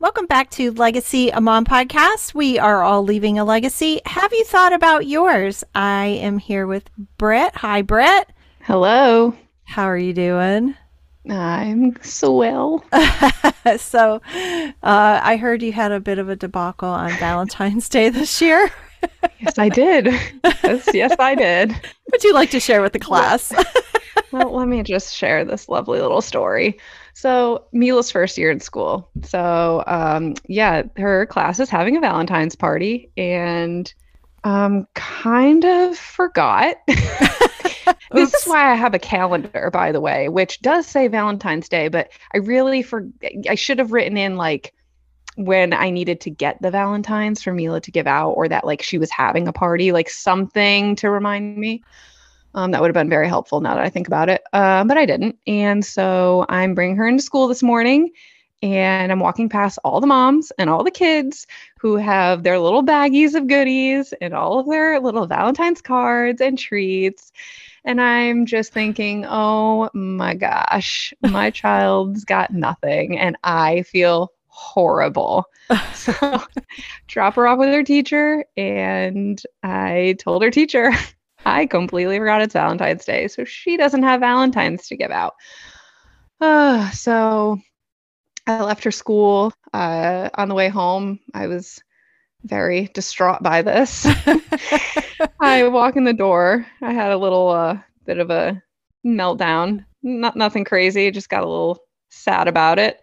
Welcome back to Legacy a Mom podcast. We are all leaving a legacy. Have you thought about yours? I am here with Brett. Hi, Brett. Hello. How are you doing? I'm swell. so, uh, I heard you had a bit of a debacle on Valentine's Day this year. yes, I did. Yes, yes, I did. Would you like to share with the class? well, let me just share this lovely little story. So, Mila's first year in school. So, um, yeah, her class is having a Valentine's party and um, kind of forgot. this is why I have a calendar, by the way, which does say Valentine's Day, but I really for I should have written in like when I needed to get the Valentines for Mila to give out, or that like she was having a party, like something to remind me. Um, that would have been very helpful now that I think about it. Uh, but I didn't. And so I'm bringing her into school this morning and I'm walking past all the moms and all the kids who have their little baggies of goodies and all of their little Valentine's cards and treats. And I'm just thinking, oh my gosh, my child's got nothing. And I feel horrible. so drop her off with her teacher. And I told her teacher, I completely forgot it's Valentine's Day. So she doesn't have Valentine's to give out. Uh, so I left her school. Uh, on the way home, I was very distraught by this. I walk in the door. I had a little uh, bit of a meltdown. Not nothing crazy. Just got a little sad about it.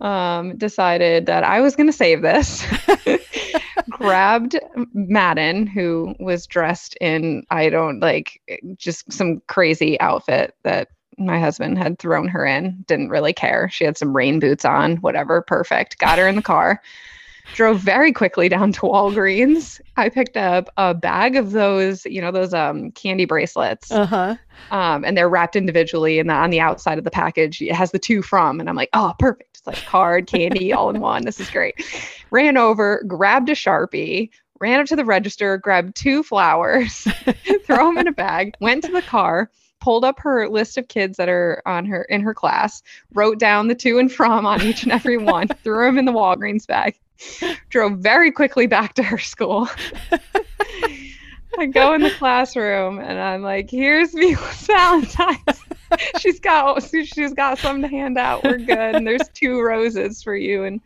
Um, decided that I was going to save this. grabbed Madden, who was dressed in I don't like just some crazy outfit that my husband had thrown her in. Didn't really care. She had some rain boots on, whatever, perfect. Got her in the car. Drove very quickly down to Walgreens. I picked up a bag of those, you know, those um candy bracelets. Uh-huh. Um, and they're wrapped individually, and on the outside of the package, it has the two from. And I'm like, oh, perfect. It's like card, candy, all in one. This is great. Ran over, grabbed a sharpie, ran up to the register, grabbed two flowers, throw them in a bag, went to the car, pulled up her list of kids that are on her in her class, wrote down the to and from on each and every one, threw them in the Walgreens bag, drove very quickly back to her school. I go in the classroom and I'm like, "Here's Mila's Valentine's. she's got she's got some to hand out. We're good. And there's two roses for you and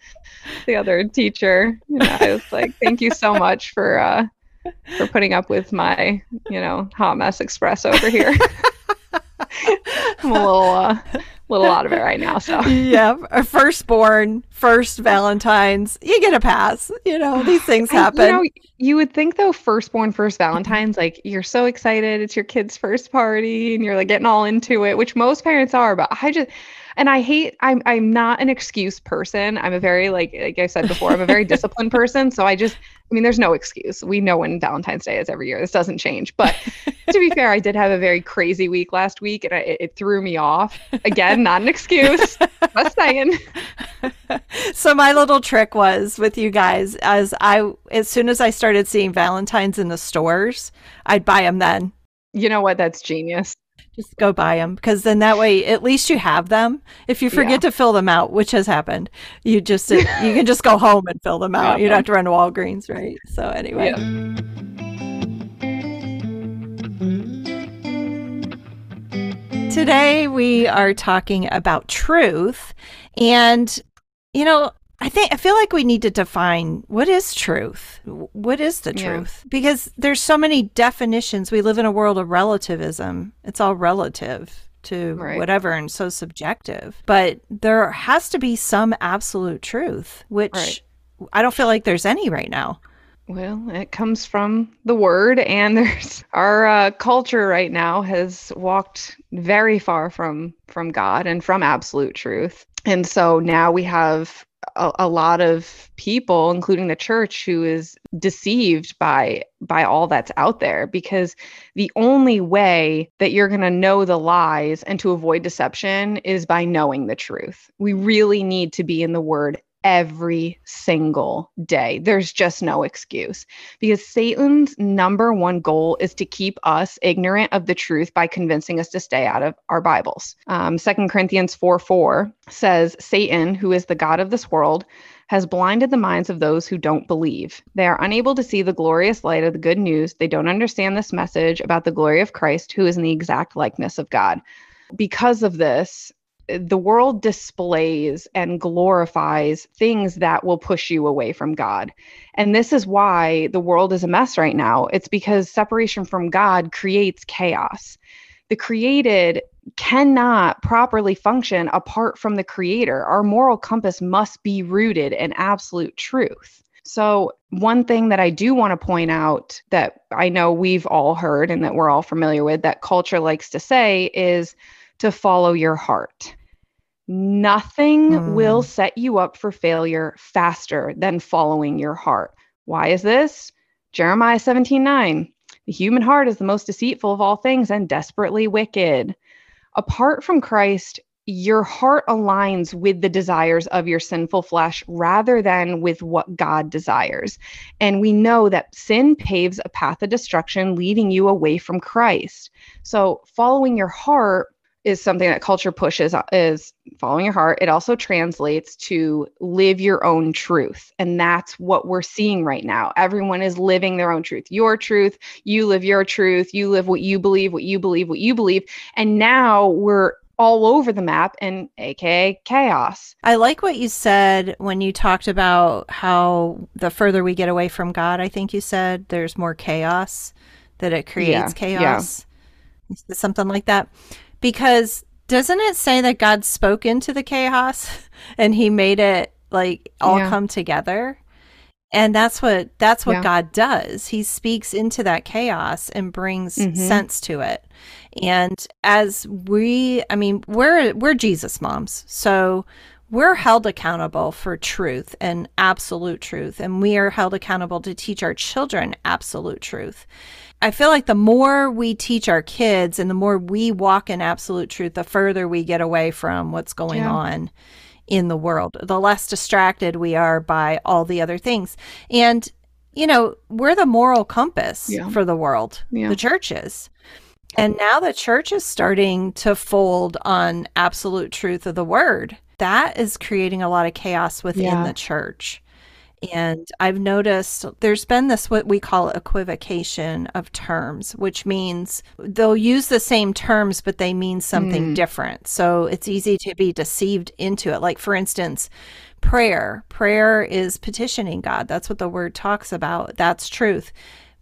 the other teacher." You know, I was like, "Thank you so much for uh, for putting up with my, you know, hot mess express over here." I'm a little uh, little out of it right now. So yeah, a firstborn, first Valentine's, you get a pass. You know these things happen. I, you, know, you would think though, firstborn, first Valentine's, like you're so excited, it's your kid's first party, and you're like getting all into it, which most parents are. But I just and I hate I'm I'm not an excuse person. I'm a very like like I said before, I'm a very disciplined person. So I just I mean there's no excuse. We know when Valentine's Day is every year. This doesn't change. But to be fair, I did have a very crazy week last week and I, it, it threw me off. Again, not an excuse. Just saying. so my little trick was with you guys as I as soon as I started seeing Valentine's in the stores, I'd buy them then. You know what? That's genius. Just go buy them because then that way at least you have them. If you forget yeah. to fill them out, which has happened, you just uh, you can just go home and fill them out. Yeah. You don't have to run to Walgreens, right? So anyway. Yeah. Today we are talking about truth and you know I think I feel like we need to define what is truth. What is the truth? Yeah. Because there's so many definitions. We live in a world of relativism. It's all relative to right. whatever and so subjective. But there has to be some absolute truth, which right. I don't feel like there's any right now. Well, it comes from the word, and there's our uh, culture right now has walked very far from from God and from absolute truth, and so now we have a, a, lot of people including the church who is deceived by by all that's out there because the only way that you're going to know the lies and to avoid deception is by knowing the truth. We really need to be in the word every single day. There's just no excuse because Satan's number one goal is to keep us ignorant of the truth by convincing us to stay out of our Bibles. Um, 2 Corinthians 4 4 says, Satan, who is the God of this world, has blinded the minds of those who don't believe. They are unable to see the glorious light of the good news. They don't understand this message about the glory of Christ, who is in the exact likeness of God. Because of this, the world displays and glorifies things that will push you away from God. And this is why the world is a mess right now. It's because separation from God creates chaos. The created cannot properly function apart from the creator. Our moral compass must be rooted in absolute truth. So, one thing that I do want to point out that I know we've all heard and that we're all familiar with that culture likes to say is to follow your heart. Nothing mm. will set you up for failure faster than following your heart. Why is this? Jeremiah 17 9. The human heart is the most deceitful of all things and desperately wicked apart from Christ, your heart aligns with the desires of your sinful flesh rather than with what God desires. And we know that sin paves a path of destruction, leading you away from Christ. So, following your heart is something that culture pushes uh, is following your heart. It also translates to live your own truth. And that's what we're seeing right now. Everyone is living their own truth. Your truth you live your truth. You live what you believe what you believe what you believe. And now we're all over the map and aka chaos. I like what you said when you talked about how the further we get away from God, I think you said there's more chaos, that it creates yeah, chaos. Yeah. Something like that because doesn't it say that God spoke into the chaos and he made it like all yeah. come together? And that's what that's what yeah. God does. He speaks into that chaos and brings mm-hmm. sense to it. And as we I mean, we're we're Jesus moms. So we're held accountable for truth and absolute truth and we are held accountable to teach our children absolute truth. I feel like the more we teach our kids and the more we walk in absolute truth, the further we get away from what's going yeah. on in the world, the less distracted we are by all the other things. And, you know, we're the moral compass yeah. for the world, yeah. the churches. And now the church is starting to fold on absolute truth of the word. That is creating a lot of chaos within the church. And I've noticed there's been this what we call equivocation of terms, which means they'll use the same terms, but they mean something mm. different. So it's easy to be deceived into it. Like, for instance, prayer. Prayer is petitioning God. That's what the word talks about. That's truth.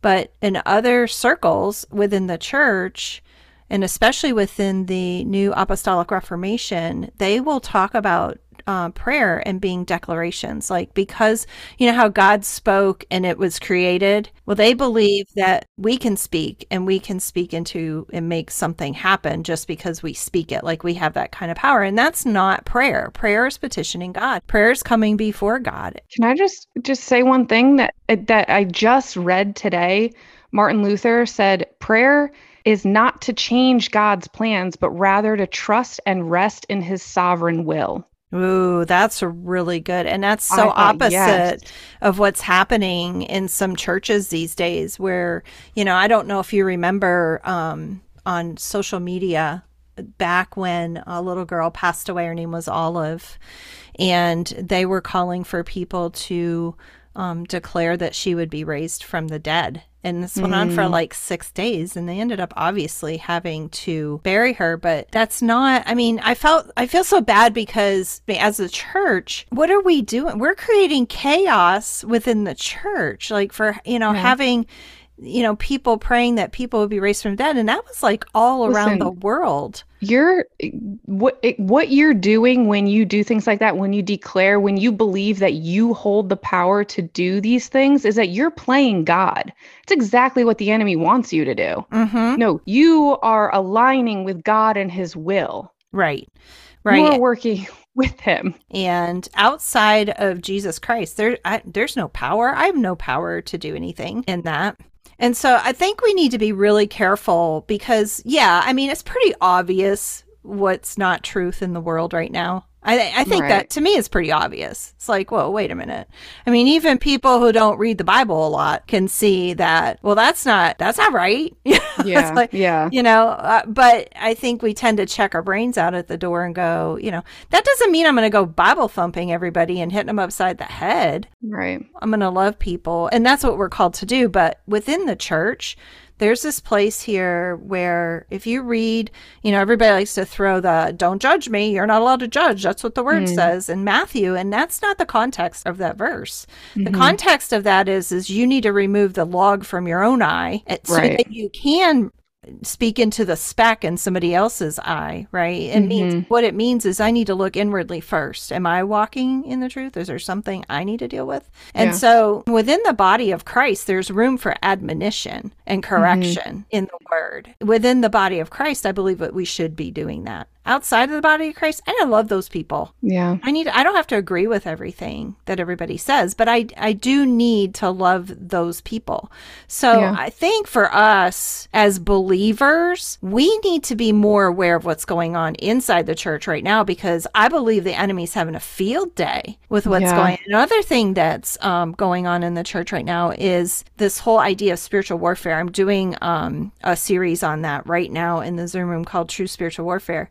But in other circles within the church, and especially within the New Apostolic Reformation, they will talk about uh, prayer and being declarations. Like, because you know how God spoke and it was created? Well, they believe that we can speak and we can speak into and make something happen just because we speak it. Like, we have that kind of power. And that's not prayer. Prayer is petitioning God, prayer is coming before God. Can I just just say one thing that that I just read today? Martin Luther said, prayer is not to change God's plans, but rather to trust and rest in his sovereign will. Ooh, that's really good. And that's so thought, opposite yes. of what's happening in some churches these days where, you know, I don't know if you remember um, on social media back when a little girl passed away, her name was Olive, and they were calling for people to um, declare that she would be raised from the dead. And this went mm. on for mm. like six days, and they ended up obviously having to bury her. But that's not, I mean, I felt, I feel so bad because as a church, what are we doing? We're creating chaos within the church, like for, you know, having you know, people praying that people would be raised from dead, and that was like all around the world. You're what what you're doing when you do things like that, when you declare, when you believe that you hold the power to do these things, is that you're playing God. It's exactly what the enemy wants you to do. Mm-hmm. No, you are aligning with God and His will. Right. Right. You're working with him. And outside of Jesus Christ, there I, there's no power. I have no power to do anything in that. And so I think we need to be really careful because, yeah, I mean, it's pretty obvious what's not truth in the world right now. I, I think Right. that to me is pretty obvious. It's like, whoa, wait a minute. I mean, even people who don't read the Bible a lot can see that. Well, that's not that's not right. Yeah. like, yeah. you know. Uh, but I think we tend to check our brains out at the door and go, you know, that doesn't mean I'm going to go Bible thumping everybody and hitting them upside the head. Right. I'm going to love people. And that's what we're called to do. But within the church, there's this place here where if you read, you know, everybody likes to throw the don't judge me, you're not allowed to judge. That's what the word hmm. says in Matthew. And that's not the context of that verse. The mm-hmm. context of that is is you need to remove the log from your own eye so Right. that you can speak into the speck in somebody else's eye, right? It mm-hmm. means what it means is I need to look inwardly first. Am I walking in the truth? Is there something I need to deal with? And Yeah. so within the body of Christ, there's room for admonition and mm-hmm. correction in the word. Within the body of Christ, I believe that we should be doing that. Outside of the body of Christ, and I love those people. Yeah. I need I don't have to agree with everything that everybody says, but I I do need to love those people. So Yeah. I think for us as believers, we need to be more aware of what's going on inside the church right now because I believe the enemy's having a field day with what's Yeah. going on. Another thing that's um, going on in the church right now is this whole idea of spiritual warfare. I'm doing um, a series on that right now in the Zoom room called True Spiritual Warfare.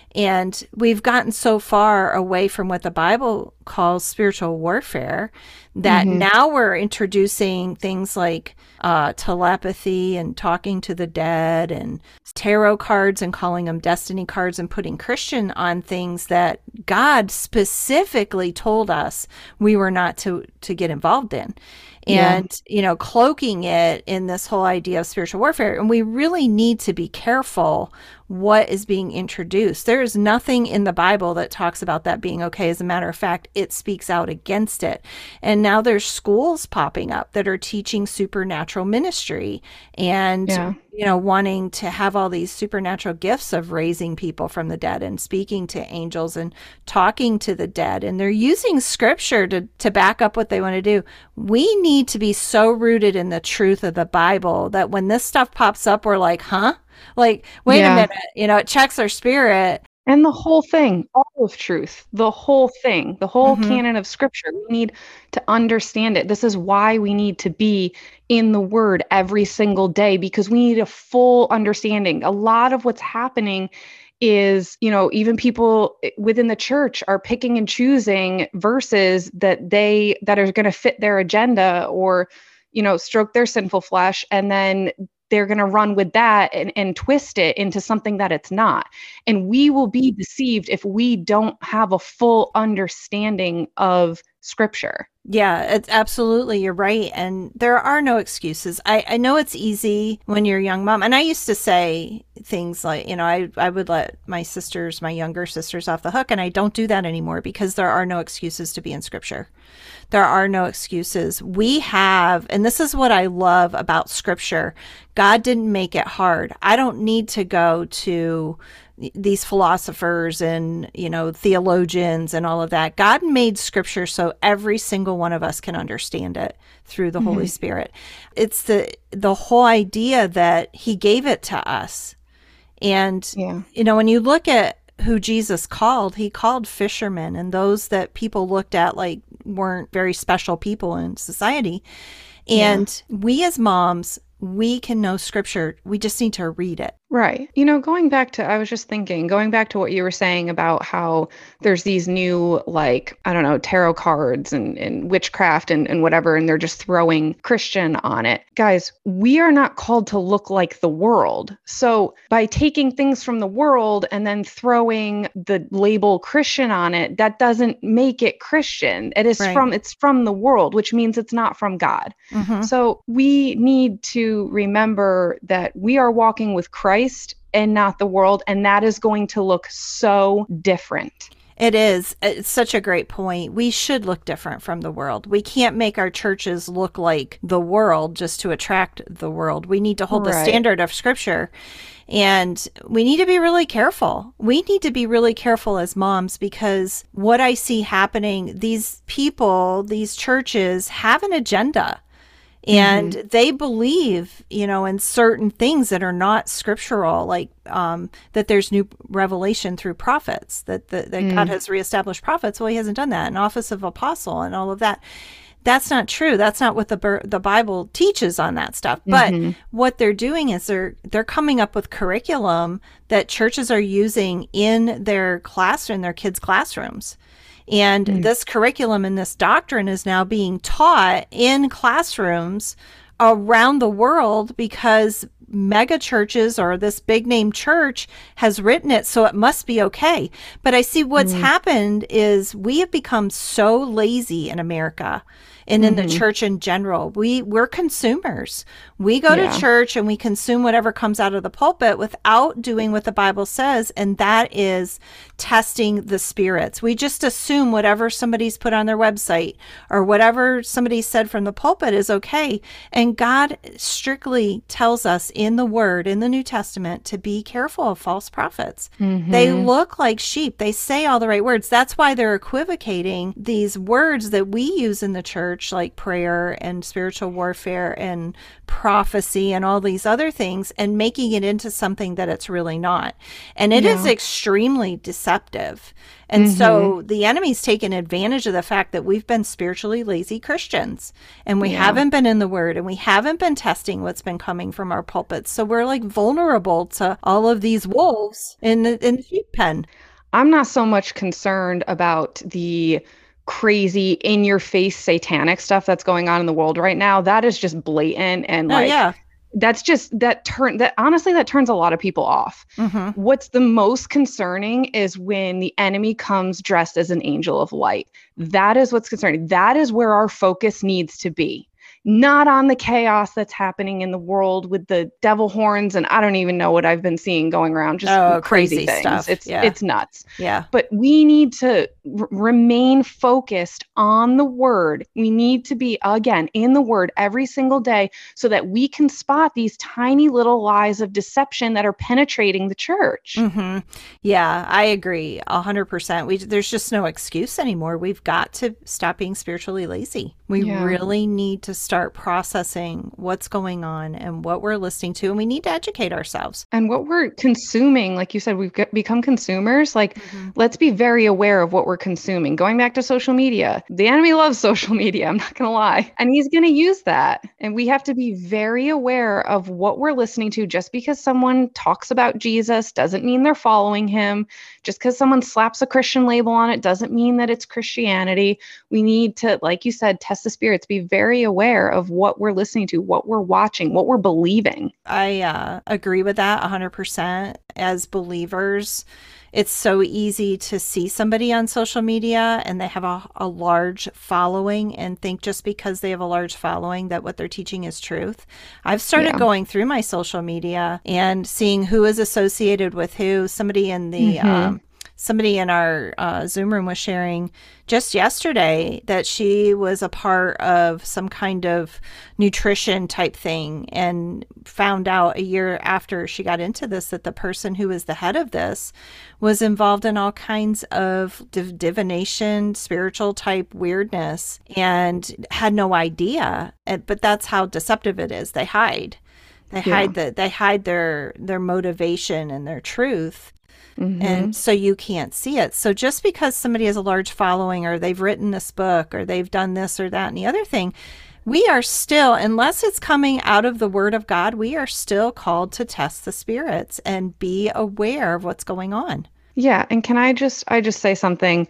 And we've gotten so far away from what the Bible calls spiritual warfare that now we're introducing things like uh, telepathy and talking to the dead and tarot cards and calling them destiny cards and putting Christian on things that God specifically told us we were not to to get involved in. Yeah. And, you know, cloaking it in this whole idea of spiritual warfare. And we really need to be careful what is being introduced. There is nothing in the Bible that talks about that being okay. As a matter of fact, it speaks out against it. And now there's schools popping up that are teaching supernatural ministry and Yeah. you know, wanting to have all these supernatural gifts of raising people from the dead and speaking to angels and talking to the dead. And they're using scripture to, to back up what they want to do. We need to be so rooted in the truth of the Bible that when this stuff pops up, we're like, huh? Like, wait Yeah. a minute, you know, it checks our spirit. And the whole thing, all of truth, the whole thing, the whole Mhm. canon of scripture, we need to understand it. This is why we need to be in the word every single day because we need a full understanding. A lot of what's happening is, you know, even people within the church are picking and choosing verses that they that are going to fit their agenda or, you know, stroke their sinful flesh and then they're going to run with that and, and twist it into something that it's not. And we will be deceived if we don't have a full understanding of scripture. Yeah, it's absolutely you're right. And there are no excuses. I, I know it's easy when you're a young mom. And I used to say things like, you know, I, I would let my sisters, my younger sisters off the hook, and I don't do that anymore because there are no excuses to be in scripture. There are no excuses. We have, and this is what I love about scripture God didn't make it hard. I don't need to go to these philosophers and you know theologians and all of that. God made scripture so every single one of us can understand it through the mm-hmm. holy spirit. It's the the whole idea that he gave it to us. And Yeah. you know when you look at who jesus called he called fishermen and those that people looked at like weren't very special people in society. And we as moms we can know scripture. We just need to read it Right. You know, going back to, I was just thinking, going back to what you were saying about how there's these new, like, I don't know, tarot cards and, and witchcraft and, and whatever, and they're just throwing Christian on it. Guys, we are not called to look like the world. So by taking things from the world and then throwing the label Christian on it, that doesn't make it Christian. It is Right. from, it's from the world, which means it's not from God. Mhm. So we need to remember that we are walking with Christ and not the world, and that is going to look so different. It is. It's such a great point. We should look different from the world. We can't make our churches look like the world just to attract the world. We need to hold the standard of scripture. And we need to be really careful. We need to be really careful as moms because what I see happening, these people, these churches have an agenda. And mm-hmm. they believe you know in certain things that are not scriptural like um, that there's new revelation through prophets that, that, that mm. god has reestablished prophets well he hasn't done that an office of apostle and all of that that's not true that's not what the the bible teaches on that stuff but mm-hmm. what they're doing is they're they're coming up with curriculum that churches are using in their classroom their kids classrooms and mm. this curriculum and this doctrine is now being taught in classrooms around the world because mega churches or this big name church has written it, so it must be okay. But I see what's mm. happened is we have become so lazy in America and in mm-hmm. the church in general. We we're consumers. We go yeah. to church and we consume whatever comes out of the pulpit without doing what the Bible says, and that is testing the spirits. We just assume whatever somebody's put on their website or whatever somebody said from the pulpit is okay. And God strictly tells us in the Word, in the New Testament, to be careful of false prophets. Mm-hmm. They look like sheep. They say all the right words. That's why they're equivocating these words that we use in the church church, like prayer and spiritual warfare and prophecy and all these other things, and making it into something that it's really not. And it yeah. is extremely deceptive. And mm-hmm. so the enemy's taken advantage of the fact that we've been spiritually lazy Christians and we yeah. haven't been in the word and we haven't been testing what's been coming from our pulpits. So we're like vulnerable to all of these wolves in the, in the sheep pen. I'm not so much concerned about the crazy in your face satanic stuff that's going on in the world right now that is just blatant and oh, like yeah. that's just that turn that honestly that turns a lot of people off. Mm-hmm. what's the most concerning is when the enemy comes dressed as an angel of light. That is what's concerning. That is where our focus needs to be not on the chaos that's happening in the world with the devil horns and I don't even know what I've been seeing going around just oh, crazy, crazy, things. Stuff. It's yeah. it's nuts. Yeah. But we need to r- remain focused on the word. We need to be again in the word every single day so that we can spot these tiny little lies of deception that are penetrating the church. Mm-hmm. Yeah, I agree 100%. We there's just no excuse anymore. We've got to stop being spiritually lazy. We yeah. really need to start processing what's going on and what we're listening to. And we need to educate ourselves. And what we're consuming, like you said, we've become consumers. Like, mm-hmm. let's be very aware of what we're consuming. Going back to social media, the enemy loves social media. I'm not going to lie. And he's going to use that. And we have to be very aware of what we're listening to. Just because someone talks about Jesus doesn't mean they're following him. Just because someone slaps a Christian label on it doesn't mean that it's Christianity. We need to, like you said, test the spirits, be very aware of what we're listening to, what we're watching, what we're believing. I uh, agree with that 100%. As believers, it's so easy to see somebody on social media and they have a, a large following and think just because they have a large following that what they're teaching is truth. I've started yeah. going through my social media and seeing who is associated with who. Somebody in the mm-hmm. um, somebody in our uh, Zoom room was sharing just yesterday that she was a part of some kind of nutrition type thing and found out a year after she got into this that the person who was the head of this was involved in all kinds of div- divination, spiritual type weirdness, and had no idea. But that's how deceptive it is. They hide. They yeah. hide the they hide their their motivation and their truth Mm-hmm. And so you can't see it. So just because somebody has a large following or they've written this book or they've done this or that and the other thing, we are still, unless it's coming out of the Word of God, we are still called to test the spirits and be aware of what's going on. Yeah. And can I just, I just say something?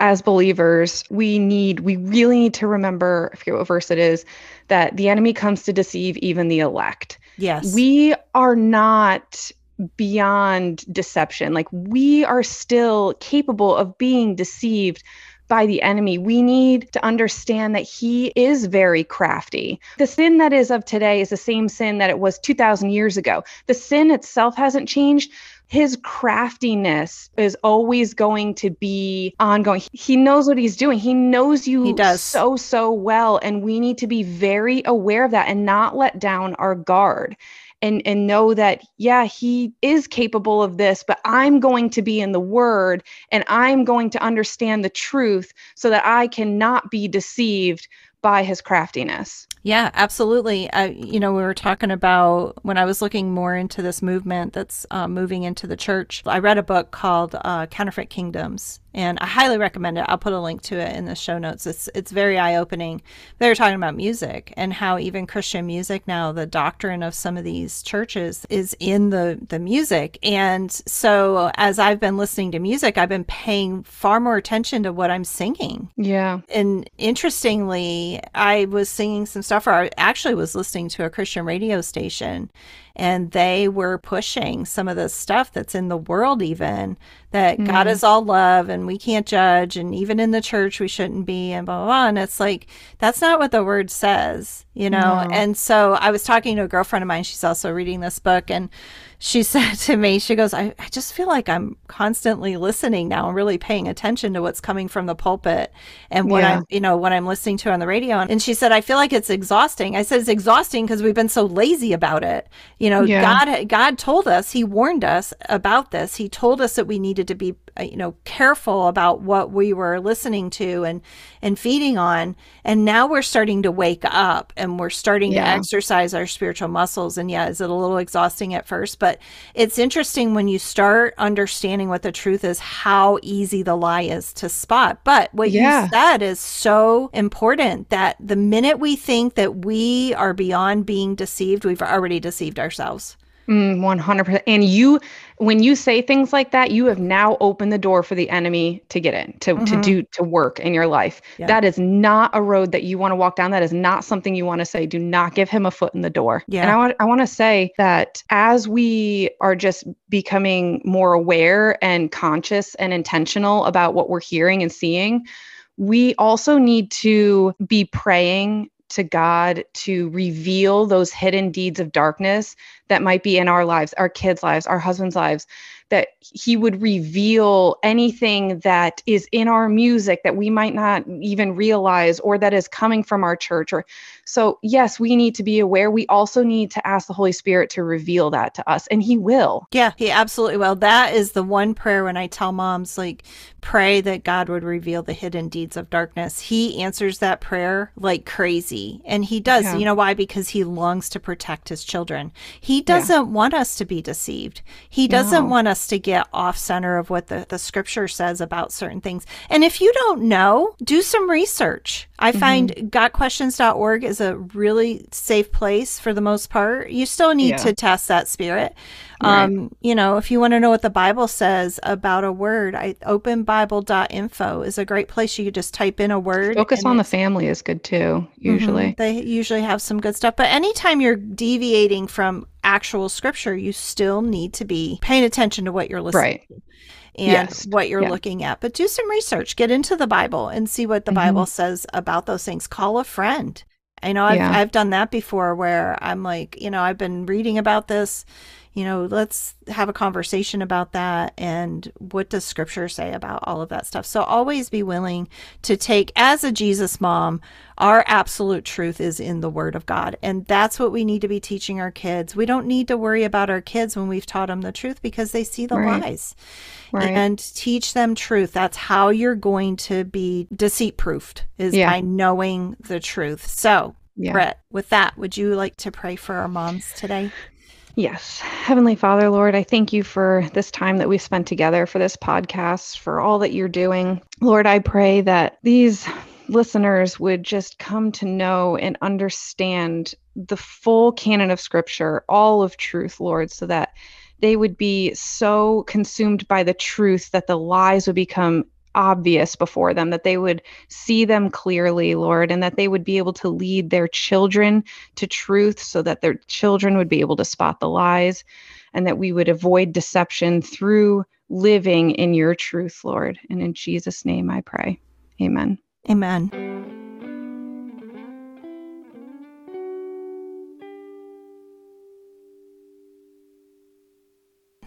As believers, we need, we really need to remember, I forget what verse it is, that the enemy comes to deceive even the elect. Yes. We are not beyond deception. Like we are still capable of being deceived by the enemy. We need to understand that he is very crafty. The sin that is of today is the same sin that it was 2,000 years ago. The sin itself hasn't changed. His craftiness is always going to be ongoing. He knows what he's doing. He knows you he does. so, so well. And we need to be very aware of that and not let down our guard and and know that yeah he is capable of this but i'm going to be in the word and i'm going to understand the truth so that i cannot be deceived by his craftiness. Yeah, absolutely. Uh, you know, we were talking about when I was looking more into this movement that's uh, moving into the church. I read a book called uh, Counterfeit Kingdoms, and I highly recommend it. I'll put a link to it in the show notes. It's it's very eye opening. They were talking about music and how even Christian music now, the doctrine of some of these churches is in the the music. And so as I've been listening to music, I've been paying far more attention to what I'm singing. Yeah. And interestingly, I was singing some stuff, I actually was listening to a Christian radio station and they were pushing some of the stuff that's in the world even that mm. god is all love and we can't judge and even in the church we shouldn't be and blah blah blah and it's like that's not what the word says you know no. and so i was talking to a girlfriend of mine she's also reading this book and she said to me, she goes, I, I just feel like I'm constantly listening now and really paying attention to what's coming from the pulpit and what yeah. I'm, you know, what I'm listening to on the radio. And she said, I feel like it's exhausting. I said, it's exhausting because we've been so lazy about it. You know, yeah. God, God told us, he warned us about this. He told us that we needed to be Uh, you know careful about what we were listening to and and feeding on and now we're starting to wake up and we're starting yeah. to exercise our spiritual muscles and yeah is it a little exhausting at first but it's interesting when you start understanding what the truth is how easy the lie is to spot but what yeah. you said is so important that the minute we think that we are beyond being deceived we've already deceived ourselves Mm, 100%. And you, when you say things like that, you have now opened the door for the enemy to get in, to, mm-hmm. to do, to work in your life. Yeah. That is not a road that you want to walk down. That is not something you want to say. Do not give him a foot in the door. Yeah. And I want, I want to say that as we are just becoming more aware and conscious and intentional about what we're hearing and seeing, we also need to be praying to God to reveal those hidden deeds of darkness that might be in our lives, our kids' lives, our husbands' lives, that He would reveal anything that is in our music that we might not even realize or that is coming from our church. Or so, yes, we need to be aware. We also need to ask the Holy Spirit to reveal that to us, and He will. Yeah, He absolutely will. That is the one prayer when I tell moms, like, pray that God would reveal the hidden deeds of darkness. He answers that prayer like crazy. And He does. Yeah. You know why? Because He longs to protect His children. He doesn't yeah. want us to be deceived, He doesn't no. want us to get off center of what the, the scripture says about certain things. And if you don't know, do some research. I mm-hmm. find gotquestions.org is a really safe place for the most part. You still need yeah. to test that spirit. Right. Um, you know, if you want to know what the Bible says about a word, I openbible.info is a great place. You could just type in a word. Focus on the family is good too, mm-hmm. usually. Mm-hmm. They usually have some good stuff. But anytime you're deviating from actual scripture, you still need to be paying attention to what you're listening right. to and yes. what you're yeah. looking at. But do some research, get into the Bible and see what the mm-hmm. Bible says about those things. Call a friend. I know I've, yeah. I've done that before where I'm like, you know, I've been reading about this you know, let's have a conversation about that and what does scripture say about all of that stuff. So always be willing to take, as a Jesus mom, our absolute truth is in the Word of God. And that's what we need to be teaching our kids. We don't need to worry about our kids when we've taught them the truth because they see the right. lies. Right. And teach them truth. That's how you're going to be deceit proofed, is yeah. by knowing the truth. So, yeah. Brett, with that, would you like to pray for our moms today? Yes. Heavenly Father, Lord, I thank you for this time that we've spent together, for this podcast, for all that you're doing. Lord, I pray that these listeners would just come to know and understand the full canon of Scripture, all of truth, Lord, so that they would be so consumed by the truth that the lies would become obvious before them, that they would see them clearly, Lord, and that they would be able to lead their children to truth so that their children would be able to spot the lies, and that we would avoid deception through living in your truth, Lord. And in Jesus' name I pray. Amen. Amen.